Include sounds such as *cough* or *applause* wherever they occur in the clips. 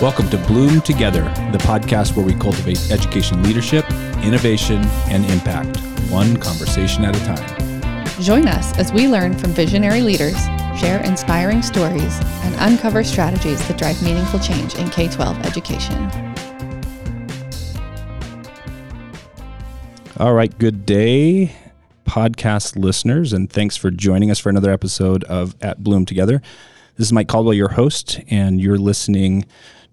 Welcome to Bloom Together, the podcast where we cultivate education leadership, innovation, and impact, one conversation at a time. Join us as we learn from visionary leaders, share inspiring stories, and uncover strategies that drive meaningful change in K 12 education. All right, good day, podcast listeners, and thanks for joining us for another episode of At Bloom Together. This is Mike Caldwell, your host, and you're listening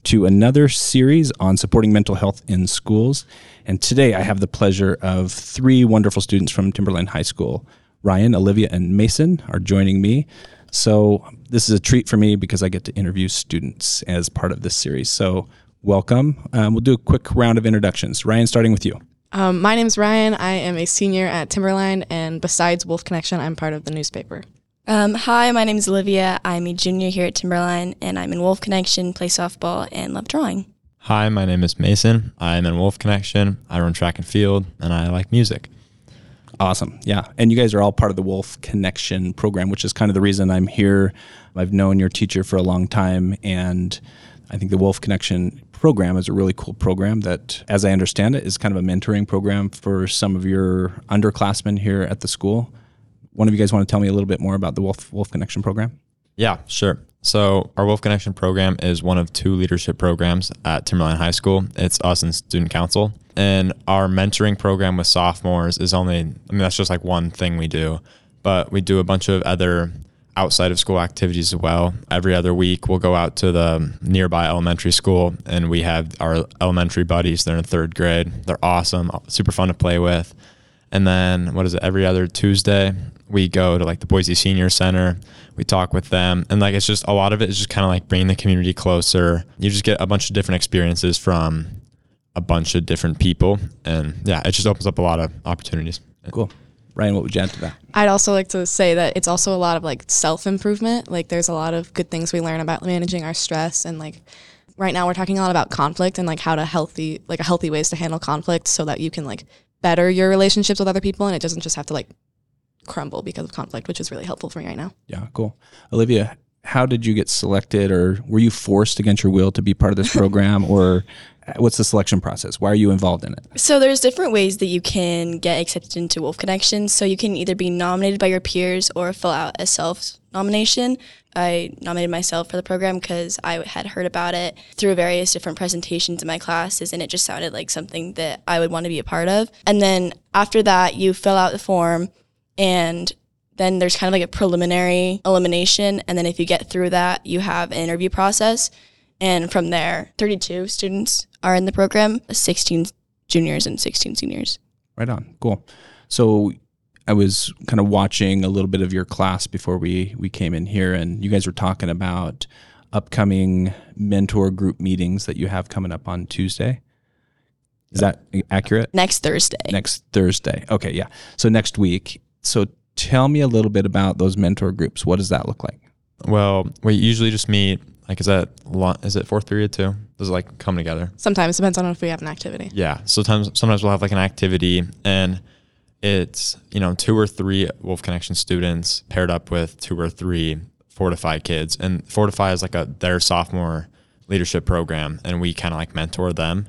to another series on supporting mental health in schools. And today I have the pleasure of three wonderful students from Timberline High School. Rian, Olivia, and Mason are joining me. So this is a treat for me because I get to interview students as part of this series. So welcome. Um, we'll do a quick round of introductions. Rian, starting with you. Um, my name is Rian. I am a senior at Timberline, and besides Wolf Connection, I'm part of the newspaper. Um, hi, my name is Olivia. I'm a junior here at Timberline, and I'm in Wolf Connection, play softball, and love drawing. Hi, my name is Mason. I'm in Wolf Connection. I run track and field, and I like music. Awesome. Yeah. And you guys are all part of the Wolf Connection program, which is kind of the reason I'm here. I've known your teacher for a long time, and I think the Wolf Connection program is a really cool program that, as I understand it, is kind of a mentoring program for some of your underclassmen here at the school one of you guys want to tell me a little bit more about the Wolf Wolf Connection program? Yeah, sure. So our Wolf Connection program is one of two leadership programs at Timberline High School. It's us and Student Council. And our mentoring program with sophomores is only, I mean, that's just like one thing we do, but we do a bunch of other outside of school activities as well. Every other week, we'll go out to the nearby elementary school and we have our elementary buddies. They're in third grade. They're awesome, super fun to play with. And then, what is it, every other Tuesday, we go to like the Boise Senior Center. We talk with them, and like it's just a lot of it is just kind of like bringing the community closer. You just get a bunch of different experiences from a bunch of different people, and yeah, it just opens up a lot of opportunities. Cool. Rian, what would you add to that? I'd also like to say that it's also a lot of like self improvement. Like there's a lot of good things we learn about managing our stress and like right now we're talking a lot about conflict and like how to healthy like a healthy ways to handle conflict so that you can like better your relationships with other people and it doesn't just have to like crumble because of conflict, which is really helpful for me right now. Yeah, cool. Olivia, how did you get selected or were you forced against your will to be part of this *laughs* program or what's the selection process? Why are you involved in it? So there's different ways that you can get accepted into Wolf Connection. So you can either be nominated by your peers or fill out a self nomination. I nominated myself for the program because I had heard about it through various different presentations in my classes, and it just sounded like something that I would want to be a part of. And then after that, you fill out the form and then there's kind of like a preliminary elimination. And then if you get through that, you have an interview process. And from there, 32 students are in the program, 16 juniors and 16 seniors. Right on. Cool. So I was kind of watching a little bit of your class before we, we came in here, and you guys were talking about upcoming mentor group meetings that you have coming up on Tuesday. Is that accurate? Next Thursday. Next Thursday. Okay, yeah. So next week, so tell me a little bit about those mentor groups. What does that look like? Well, we usually just meet. Like, is that is it fourth period too? Does it like come together? Sometimes depends on if we have an activity. Yeah. Sometimes sometimes we'll have like an activity and it's you know two or three Wolf Connection students paired up with two or three Fortify kids, and Fortify is like a their sophomore leadership program, and we kind of like mentor them.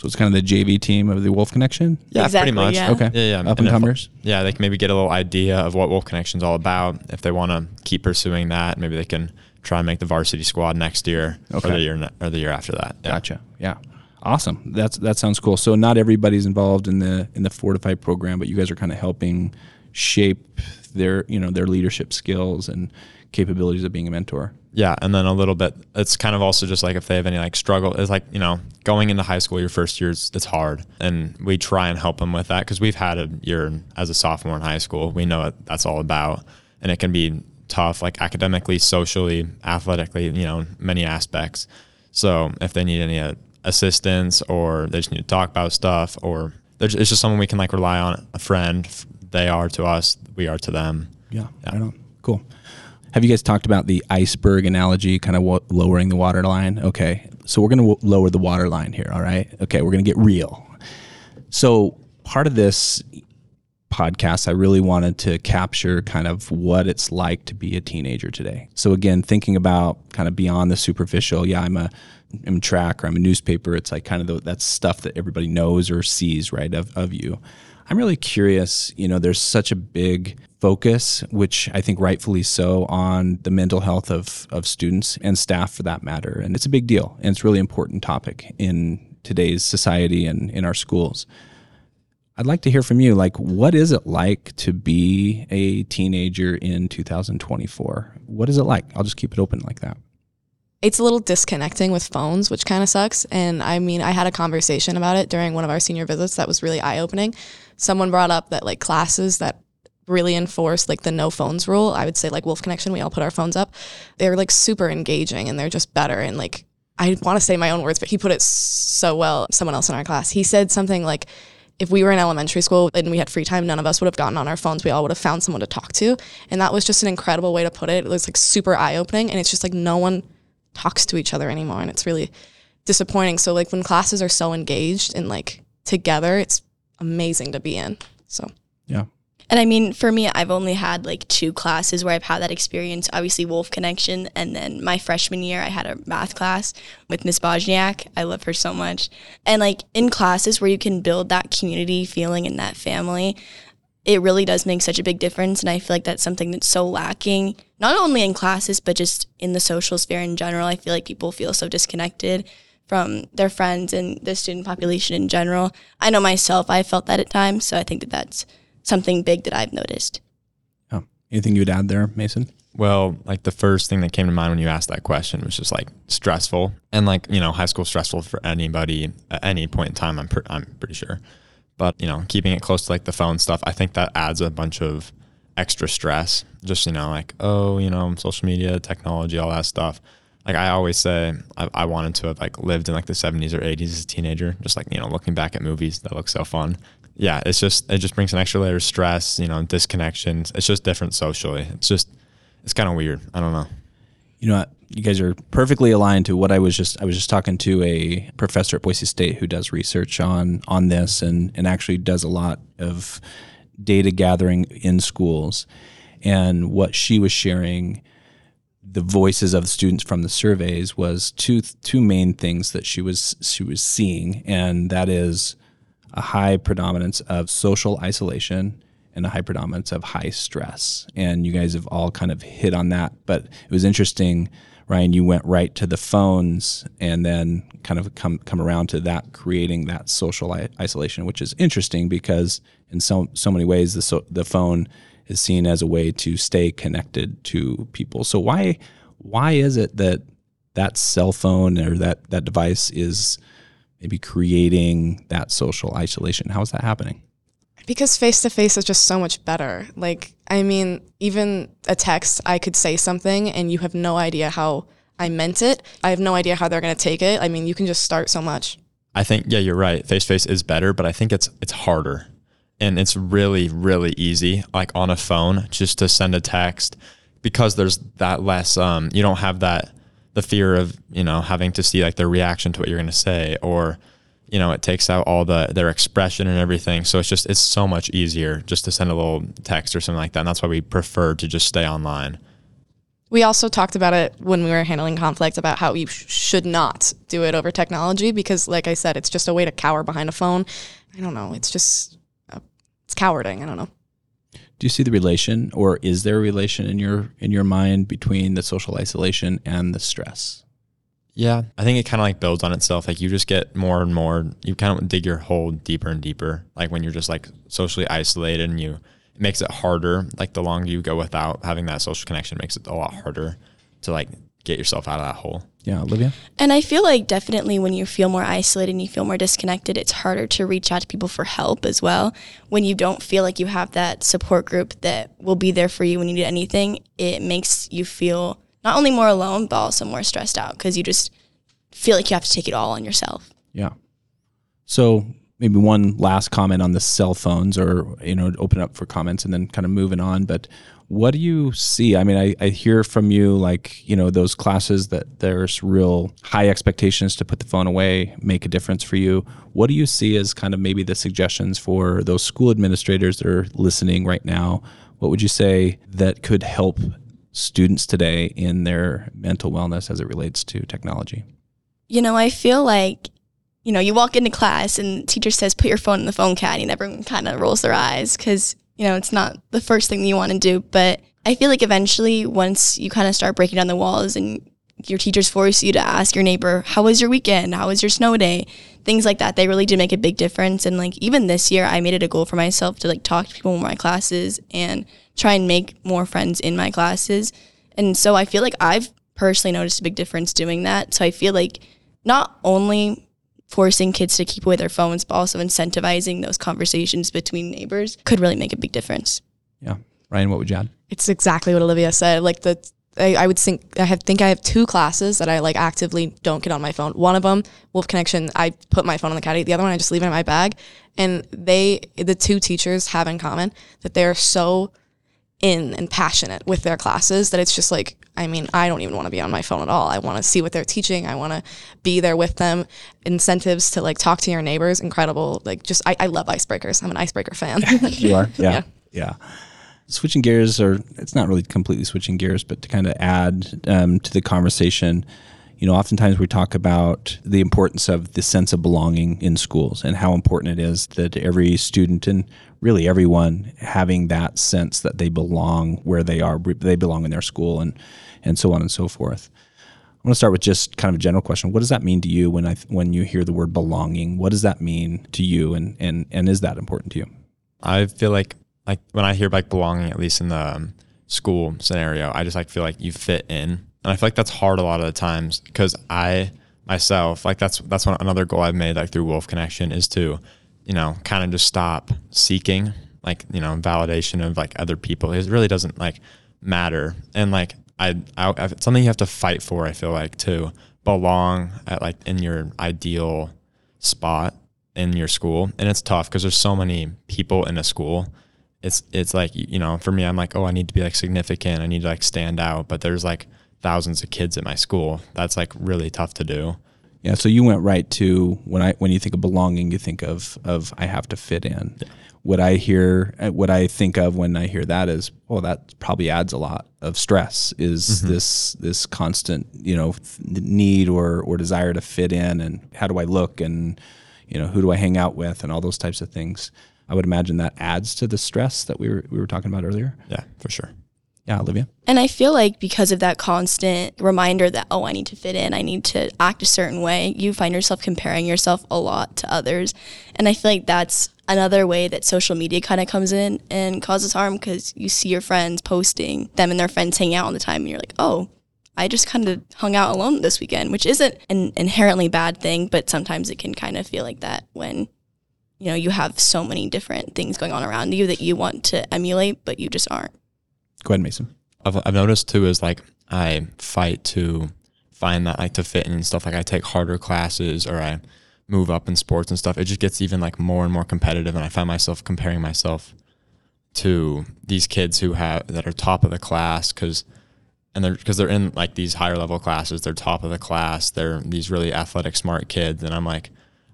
So it's kind of the JV team of the Wolf Connection. Yeah, exactly, pretty much. Yeah. Okay. Yeah, yeah. Up and comers. Yeah, they can maybe get a little idea of what Wolf Connection's all about. If they want to keep pursuing that, maybe they can try and make the varsity squad next year Okay. or the year ne- or the year after that. Yeah. Gotcha. Yeah. Awesome. That's that sounds cool. So not everybody's involved in the in the Fortify program, but you guys are kind of helping shape their you know their leadership skills and capabilities of being a mentor. Yeah, and then a little bit. It's kind of also just like if they have any like struggle. It's like you know going into high school your first year it's hard, and we try and help them with that because we've had a year as a sophomore in high school. We know what that's all about, and it can be tough, like academically, socially, athletically. You know, many aspects. So if they need any uh, assistance or they just need to talk about stuff, or there's, it's just someone we can like rely on, a friend. They are to us, we are to them. Yeah. Right on. Cool. Have you guys talked about the iceberg analogy, kind of lowering the water line? Okay. So we're going to w- lower the water line here. All right. Okay. We're going to get real. So part of this, podcast, I really wanted to capture kind of what it's like to be a teenager today. So again, thinking about kind of beyond the superficial. Yeah, I'm a I'm a track or I'm a newspaper. It's like kind of the, that stuff that everybody knows or sees, right, of, of you. I'm really curious. You know, there's such a big focus, which I think rightfully so, on the mental health of, of students and staff for that matter. And it's a big deal. And it's a really important topic in today's society and in our schools. I'd like to hear from you. Like, what is it like to be a teenager in 2024? What is it like? I'll just keep it open like that. It's a little disconnecting with phones, which kind of sucks. And I mean, I had a conversation about it during one of our senior visits that was really eye opening. Someone brought up that like classes that really enforce like the no phones rule, I would say like Wolf Connection, we all put our phones up. They're like super engaging and they're just better. And like, I want to say my own words, but he put it so well. Someone else in our class, he said something like, if we were in elementary school and we had free time, none of us would have gotten on our phones. We all would have found someone to talk to. And that was just an incredible way to put it. It was like super eye opening. And it's just like no one talks to each other anymore. And it's really disappointing. So, like, when classes are so engaged and like together, it's amazing to be in. So, Yeah. And I mean, for me, I've only had like two classes where I've had that experience. Obviously, Wolf Connection, and then my freshman year, I had a math class with Miss Bojniak. I love her so much. And like in classes where you can build that community feeling and that family, it really does make such a big difference. And I feel like that's something that's so lacking, not only in classes, but just in the social sphere in general. I feel like people feel so disconnected from their friends and the student population in general. I know myself, I felt that at times. So I think that that's something big that I've noticed. Oh, anything you would add there, Mason? Well, like the first thing that came to mind when you asked that question was just like stressful, and like you know, high school stressful for anybody at any point in time. I'm per- I'm pretty sure, but you know, keeping it close to like the phone stuff, I think that adds a bunch of extra stress. Just you know, like oh, you know, social media, technology, all that stuff. Like I always say, I, I wanted to have like lived in like the 70s or 80s as a teenager. Just like you know, looking back at movies that look so fun yeah, it's just it just brings an extra layer of stress, you know, disconnections. It's just different socially. It's just it's kind of weird. I don't know. You know? You guys are perfectly aligned to what I was just I was just talking to a professor at Boise State who does research on on this and and actually does a lot of data gathering in schools. And what she was sharing the voices of students from the surveys was two two main things that she was she was seeing and that is a high predominance of social isolation and a high predominance of high stress. And you guys have all kind of hit on that. But it was interesting, Rian, you went right to the phones and then kind of come come around to that creating that social isolation, which is interesting because in so so many ways the so, the phone is seen as a way to stay connected to people. So why why is it that that cell phone or that that device is maybe creating that social isolation? How is that happening? because face to face is just so much better. Like, I mean, even a text, I could say something and you have no idea how I meant it. I have no idea how they're going to take it. I mean, you can just start so much. I think yeah, you're right. Face to face is better, but I think it's it's harder. And it's really really easy like on a phone just to send a text because there's that less um you don't have that the fear of, you know, having to see like their reaction to what you're going to say or you know, it takes out all the their expression and everything. So it's just it's so much easier just to send a little text or something like that. And that's why we prefer to just stay online. We also talked about it when we were handling conflict about how you sh- should not do it over technology because, like I said, it's just a way to cower behind a phone. I don't know. It's just, uh, it's cowarding. I don't know. Do you see the relation, or is there a relation in your in your mind between the social isolation and the stress? Yeah, I think it kind of like builds on itself. Like you just get more and more, you kind of dig your hole deeper and deeper. Like when you're just like socially isolated and you, it makes it harder. Like the longer you go without having that social connection makes it a lot harder to like get yourself out of that hole. Yeah, Olivia. And I feel like definitely when you feel more isolated and you feel more disconnected, it's harder to reach out to people for help as well. When you don't feel like you have that support group that will be there for you when you need anything, it makes you feel not only more alone, but also more stressed out because you just feel like you have to take it all on yourself. Yeah. So maybe one last comment on the cell phones or you know open up for comments and then kind of moving on but what do you see? I mean I, I hear from you like you know those classes that there's real high expectations to put the phone away make a difference for you. What do you see as kind of maybe the suggestions for those school administrators that are listening right now? What would you say that could help students today in their mental wellness as it relates to technology? You know, I feel like, you know, you walk into class and teacher says, put your phone in the phone caddy, and everyone kind of rolls their eyes because, you know, it's not the first thing that you want to do. But I feel like eventually, once you kind of start breaking down the walls and your teachers force you to ask your neighbor, how was your weekend? How was your snow day? Things like that. They really do make a big difference. And like even this year, I made it a goal for myself to like talk to people in my classes and try and make more friends in my classes. And so I feel like I've personally noticed a big difference doing that. So I feel like not only forcing kids to keep away their phones, but also incentivizing those conversations between neighbors could really make a big difference. yeah rian what would you add It's exactly what Olivia said. Like the, I, I would think I have think I have two classes that I like actively don't get on my phone. One of them, Wolf Connection, I put my phone on the caddy. The other one, I just leave it in my bag. And they, the two teachers, have in common that they're so in and passionate with their classes that it's just like I mean I don't even want to be on my phone at all. I want to see what they're teaching. I want to be there with them. Incentives to like talk to your neighbors, incredible. Like just I, I love icebreakers. I'm an icebreaker fan. *laughs* You are? Yeah. Yeah. yeah. Switching gears, or it's not really completely switching gears, but to kind of add um, to the conversation, you know, oftentimes we talk about the importance of the sense of belonging in schools and how important it is that every student and really everyone having that sense that they belong where they are, they belong in their school, and and so on and so forth. I want to start with just kind of a general question. What does that mean to you when I when you hear the word belonging? What does that mean to you, and and and is that important to you? I feel like like when I hear like belonging, at least in the um, school scenario, I just like feel like you fit in, and I feel like that's hard a lot of the times because I myself like that's that's one another goal I've made like through Wolf Connection is to you know kind of just stop seeking like you know validation of like other people. It really doesn't like matter, and like I, I it's something you have to fight for. I feel like to belong at like in your ideal spot in your school. And it's tough because there's so many people in a school. It's it's like you know for me i'm like oh i need to be like significant. I need to like stand out. But there's like thousands of kids at my school. That's like really tough to do Yeah, so you went right to when I when you think of belonging, you think of of I have to fit in. What I hear, uh, what I think of when I hear that is, well, that probably adds a lot of stress. Is this this constant, you know, need or or desire to fit in, and how do I look, and you know, who do I hang out with, and all those types of things. I would imagine that adds to the stress that we were we were talking about earlier. yeah for sure Yeah, Olivia. And I feel like because of that constant reminder that, oh, I need to fit in, I need to act a certain way, you find yourself comparing yourself a lot to others. And I feel like that's another way that social media kind of comes in and causes harm because you see your friends posting them and their friends hanging out all the time, and you're like, oh, I just kind of hung out alone this weekend, which isn't an inherently bad thing, but sometimes it can kind of feel like that when you know you have so many different things going on around you that you want to emulate, but you just aren't. Go ahead, Mason. I've, I've noticed too is like I fight to find that like to fit in and stuff. Like I take harder classes or I move up in sports and stuff. It just gets even like more and more competitive, and I find myself comparing myself to these kids who have that are top of the class because and they're because they're in like these higher level classes. They're top of the class. They're these really athletic, smart kids, and I'm like.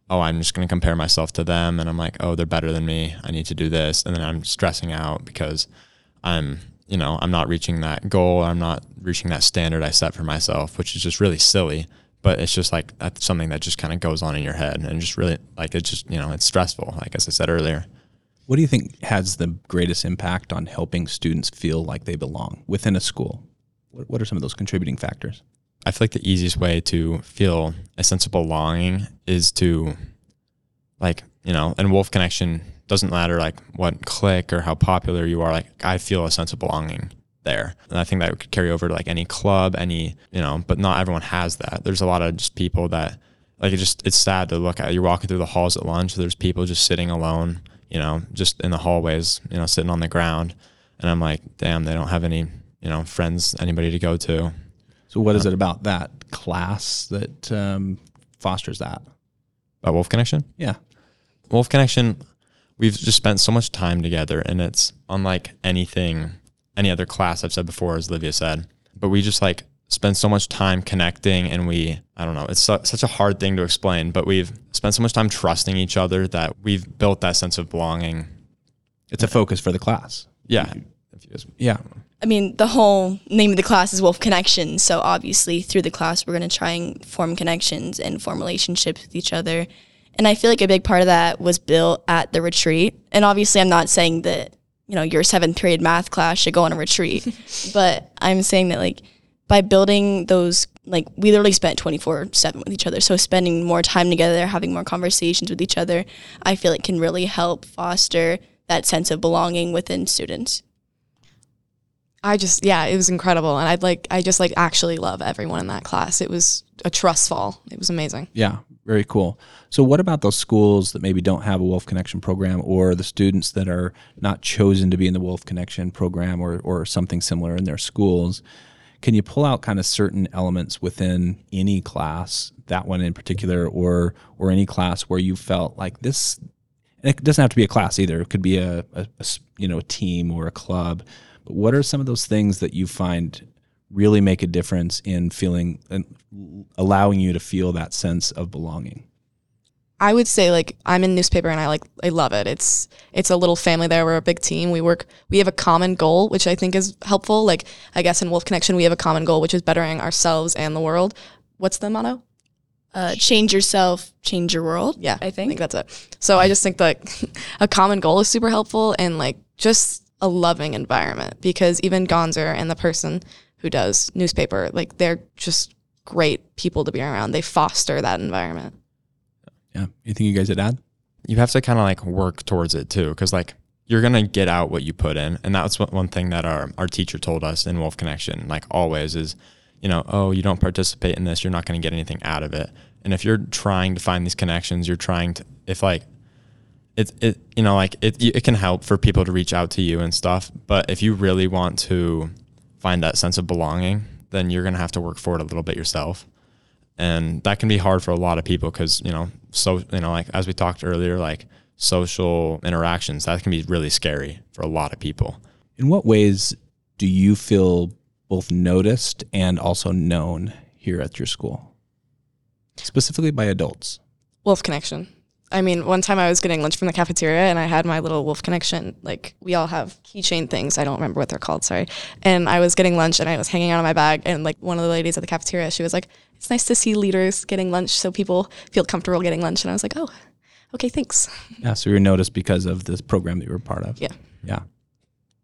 Oh, I'm just going to compare myself to them. And I'm like, oh, they're better than me. I need to do this. And then I'm stressing out because I'm, you know, I'm not reaching that goal. I'm not reaching that standard I set for myself, which is just really silly. But it's just like that's something that just kind of goes on in your head and just really like it's just, you know, it's stressful, like as I said earlier. What do you think has the greatest impact on helping students feel like they belong within a school? What, what are some of those contributing factors? I feel like the easiest way to feel a sense of belonging is to like, you know, and Wolf Connection doesn't matter like what clique or how popular you are, like I feel a sense of belonging there. And I think that could carry over to like any club, any, you know, but not everyone has that. There's a lot of just people that like it just it's sad to look at. You're walking through the halls at lunch, there's people just sitting alone, you know, just in the hallways, you know, sitting on the ground. And I'm like, damn, they don't have any, you know, friends, anybody to go to. So, what is it about that class that um, fosters that? A Wolf Connection? Yeah. Wolf Connection, we've just spent so much time together, and it's unlike anything, any other class I've said before, as Livia said. But we just like spend so much time connecting, and we, I don't know, it's su- such a hard thing to explain, but we've spent so much time trusting each other that we've built that sense of belonging. It's a focus for the class. Yeah. If you Yeah. I mean, the whole name of the class is Wolf Connection. So obviously, through the class, we're going to try and form connections and form relationships with each other. And I feel like a big part of that was built at the retreat. And obviously, I'm not saying that, you know, your seventh period math class should go on a retreat, *laughs* but I'm saying that, like, by building those, like, we literally spent 24 7 with each other. So spending more time together, having more conversations with each other, I feel it can really help foster that sense of belonging within students. I just yeah, it was incredible, and I'd like I just like actually love everyone in that class. It was a trust fall. It was amazing. Yeah, very cool. So, what about those schools that maybe don't have a Wolf Connection program, or the students that are not chosen to be in the Wolf Connection program, or or something similar in their schools? Can you pull out kind of certain elements within any class, that one in particular, or or any class where you felt like this? And it doesn't have to be a class either. It could be a a you know a team or a club. But what are some of those things that you find really make a difference in feeling and allowing you to feel that sense of belonging? I would say like I'm in newspaper and I like I love it. It's it's a little family there. We're a big team. We work. We have a common goal, which I think is helpful. Like I guess in Wolf Connection we have a common goal, which is bettering ourselves and the world. What's the motto? uh, change yourself, change your world. Yeah, I think. that's it. So I just think that *laughs* a common goal is super helpful and like just a loving environment because even Gonzer and the person who does newspaper, like they're just great people to be around. They foster that environment. Yeah. Anything you guys would add? you have to kind of like work towards it too because like you're gonna get out what you put in and that's what one thing that our, our teacher told us in wolf connection like always is you know oh you don't participate in this you're not gonna get anything out of it and if you're trying to find these connections you're trying to if like it, it you know like it, it can help for people to reach out to you and stuff but if you really want to find that sense of belonging then you're gonna have to work for it a little bit yourself and that can be hard for a lot of people because you know so you know like as we talked earlier like social interactions that can be really scary for a lot of people In what ways do you feel both noticed and also known here at your school? Specifically by adults. Wolf Connection. I mean, one time I was getting lunch from the cafeteria and I had my little Wolf Connection. Like, we all have keychain things. I don't remember what they're called, sorry. And I was getting lunch and I was hanging out of my bag. And, like, one of the ladies at the cafeteria, she was like, It's nice to see leaders getting lunch so people feel comfortable getting lunch. And I was like, Oh, okay, thanks. *laughs* Yeah. So you're noticed because of this program that you were part of. Yeah. Yeah.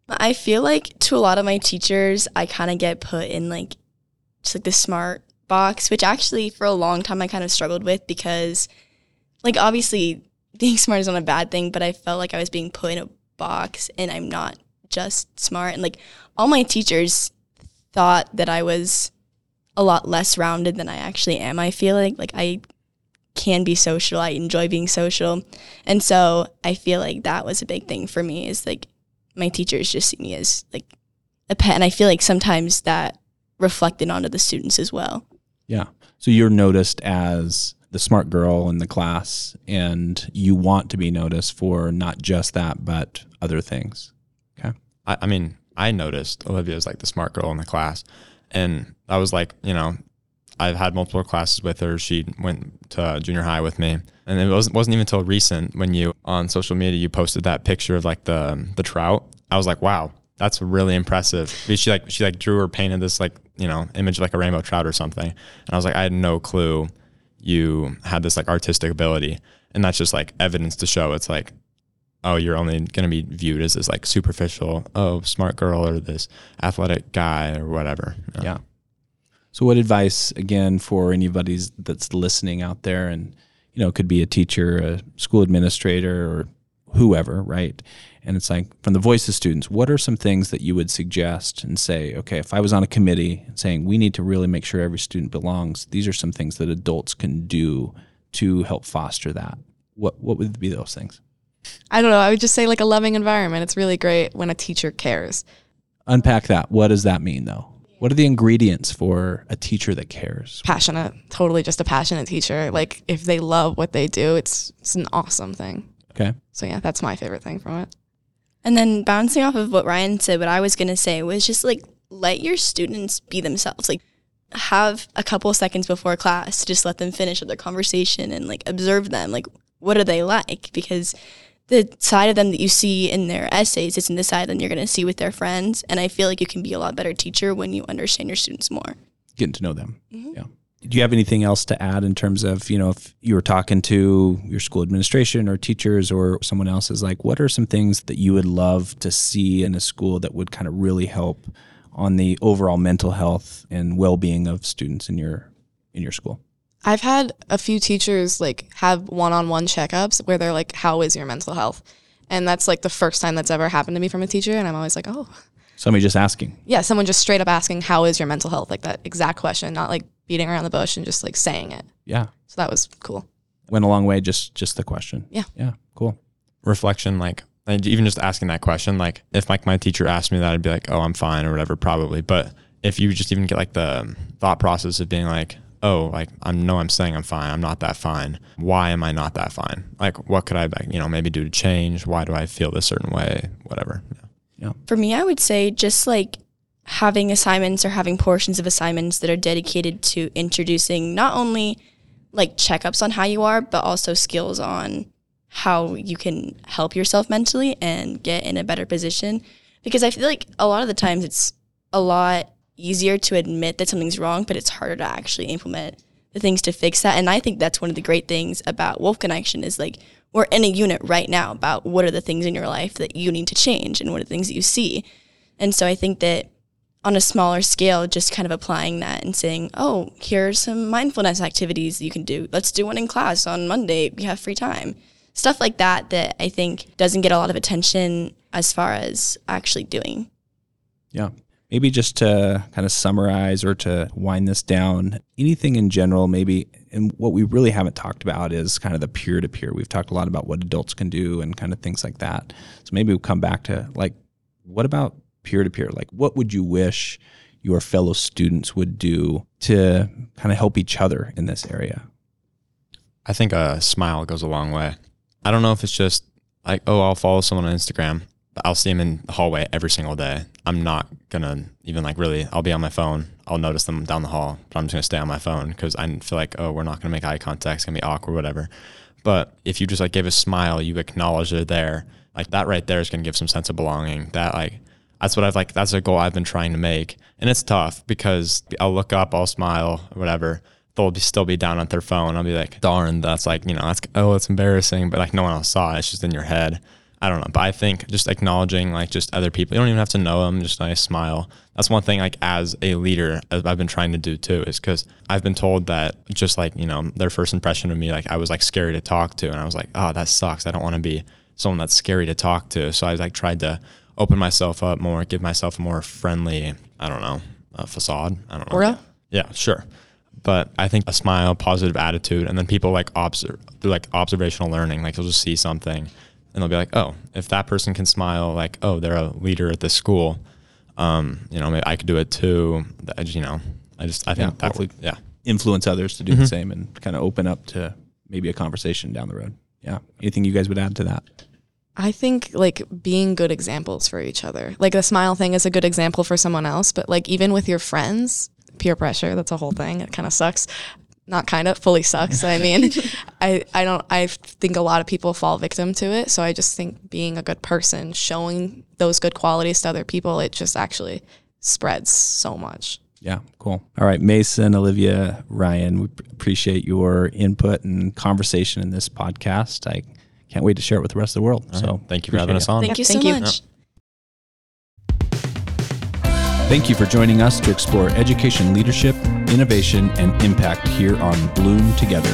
I feel like to a lot of my teachers, I kind of get put in like just like the smart box, which actually for a long time I kind of struggled with because, like, obviously *laughs* being smart is not a bad thing, but I felt like I was being put in a box and I'm not just smart. And like all my teachers thought that I was a lot less rounded than I actually am. I feel like like I can be social. I enjoy being social. And so I feel like that was a big thing for me is like my teachers just see me as like a pet and I feel like sometimes that reflected onto the students as well. Yeah. So you're noticed as the smart girl in the class and you want to be noticed for not just that, but other things. Okay. I, I mean i noticed olivia's like the smart girl in the class and i was like you know i've had multiple classes with her she went to junior high with me and it wasn't, wasn't even until recent when you on social media you posted that picture of like the the trout i was like wow that's really impressive she like she like drew or painted this like you know image of like a rainbow trout or something and i was like i had no clue you had this like artistic ability and that's just like evidence to show it's like oh you're only going to be viewed as this like superficial oh smart girl or this athletic guy or whatever know? Yeah. So, what advice again for anybody that's listening out there, and you know, could be a teacher, a school administrator, or whoever, right? And it's like from the voice of students, what are some things that you would suggest and say, okay, if I was on a committee saying we need to really make sure every student belongs, these are some things that adults can do to help foster that. What what would be those things? I don't know. I would just say like a loving environment. It's really great when a teacher cares. Unpack that. What does that mean though? What are the ingredients for a teacher that cares? Passionate, totally just a passionate teacher. Like if they love what they do, it's it's an awesome thing. Okay. So yeah, that's my favorite thing from it. And then bouncing off of what Rian said, what I was going to say was just like let your students be themselves. Like have a couple seconds before class to just let them finish their conversation and like observe them. Like what are they like? Because the side of them that you see in their essays isn't the side that you're going to see with their friends. And I feel like you can be a lot better teacher when you understand your students more. Getting to know them. Mm-hmm. Yeah. Do you have anything else to add in terms of, you know, if you were talking to your school administration or teachers or someone else is like, what are some things that you would love to see in a school that would kind of really help on the overall mental health and well-being of students in your in your school? I've had a few teachers like have one-on-one checkups where they're like, "How is your mental health?" And that's like the first time that's ever happened to me from a teacher, and I'm always like, "Oh, Somebody just asking. yeah." Someone just straight up asking, "How is your mental health?" Like that exact question, not like beating around the bush and just like saying it. Yeah. So that was cool. Went a long way just just the question. Yeah. Yeah. Cool. reflection like and even just asking that question like if like my teacher asked me that i'd be like oh i'm fine or whatever probably but if you just even get like the thought process of being like oh like i know i'm saying i'm fine i'm not that fine why am i not that fine like what could i like you know maybe do to change why do i feel this certain way whatever yeah. For me, I would say just like having assignments or having portions of assignments that are dedicated to introducing not only like checkups on how you are, but also skills on how you can help yourself mentally and get in a better position. Because I feel like a lot of the times it's a lot easier to admit that something's wrong, but it's harder to actually implement the things to fix that. And I think that's one of the great things about Wolf Connection is like we're in a unit right now about what are the things in your life that you need to change and what are the things that you see. And so I think that on a smaller scale, just kind of applying that and saying, oh, here are some mindfulness activities you can do. Let's do one in class on Monday. We have free time. Stuff like that, that I think doesn't get a lot of attention as far as actually doing. Yeah. Maybe just to kind of summarize or to wind this down, anything in general, maybe, and what we really haven't talked about is kind of the peer to peer. We've talked a lot about what adults can do and kind of things like that. So maybe we'll come back to like, what about peer to peer? Like, what would you wish your fellow students would do to kind of help each other in this area? I think a smile goes a long way. I don't know if it's just like, oh, I'll follow someone on Instagram, I'll see them in the hallway every single day. I'm not gonna even like really. I'll be on my phone. I'll notice them down the hall, but I'm just gonna stay on my phone because I feel like, oh, we're not gonna make eye contact. It's gonna be awkward, whatever. But if you just like give a smile, you acknowledge they're there. Like that right there is gonna give some sense of belonging. That like that's what I've like. That's a goal I've been trying to make, and it's tough because I'll look up, I'll smile, whatever they'll be, still be down at their phone. I'll be like, darn, that's like, you know, that's, oh, it's embarrassing. But like no one else saw it. It's just in your head. I don't know. But I think just acknowledging like just other people, you don't even have to know them, just a nice smile. That's one thing like as a leader, as I've been trying to do too, is because I've been told that just like, you know, their first impression of me, like I was like scary to talk to. And I was like, oh, that sucks. I don't want to be someone that's scary to talk to. So I like tried to open myself up more, give myself a more friendly, I don't know, uh, facade. I don't know. Aura? Yeah, sure but I think a smile, positive attitude, and then people like observe through like observational learning. Like they'll just see something, and they'll be like, "Oh, if that person can smile, like, oh, they're a leader at this school. Um, you know, maybe I could do it too. I just, you know, I just I think Yeah, that would, yeah. Influence others to do the same and kind of open up to maybe a conversation down the road. Yeah. Anything you guys would add to that? I think like being good examples for each other. Like the smile thing is a good example for someone else, but like even with your friends, peer pressure, that's a whole thing. It kind of sucks. Not kind of, fully sucks. I mean, *laughs* I I don't I think a lot of people fall victim to it, so I just think being a good person, showing those good qualities to other people, it just actually spreads so much. Yeah, cool. All right, Mason, Olivia, Rian, we appreciate your input and conversation in this podcast. I can't wait to share it with the rest of the world. so Thank you for having us on. Thank you thank so you. much. it. Thank you for joining us to explore education, leadership, innovation, and impact here on Bloom Together.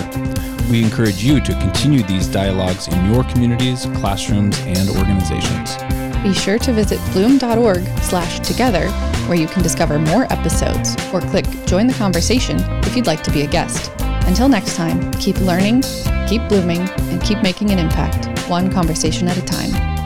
We encourage you to continue these dialogues in your communities, classrooms, and organizations. Be sure to visit bloom.org slash together where you can discover more episodes or click join the conversation if you'd like to be a guest. Until next time, keep learning, keep blooming, and keep making an impact, one conversation at a time.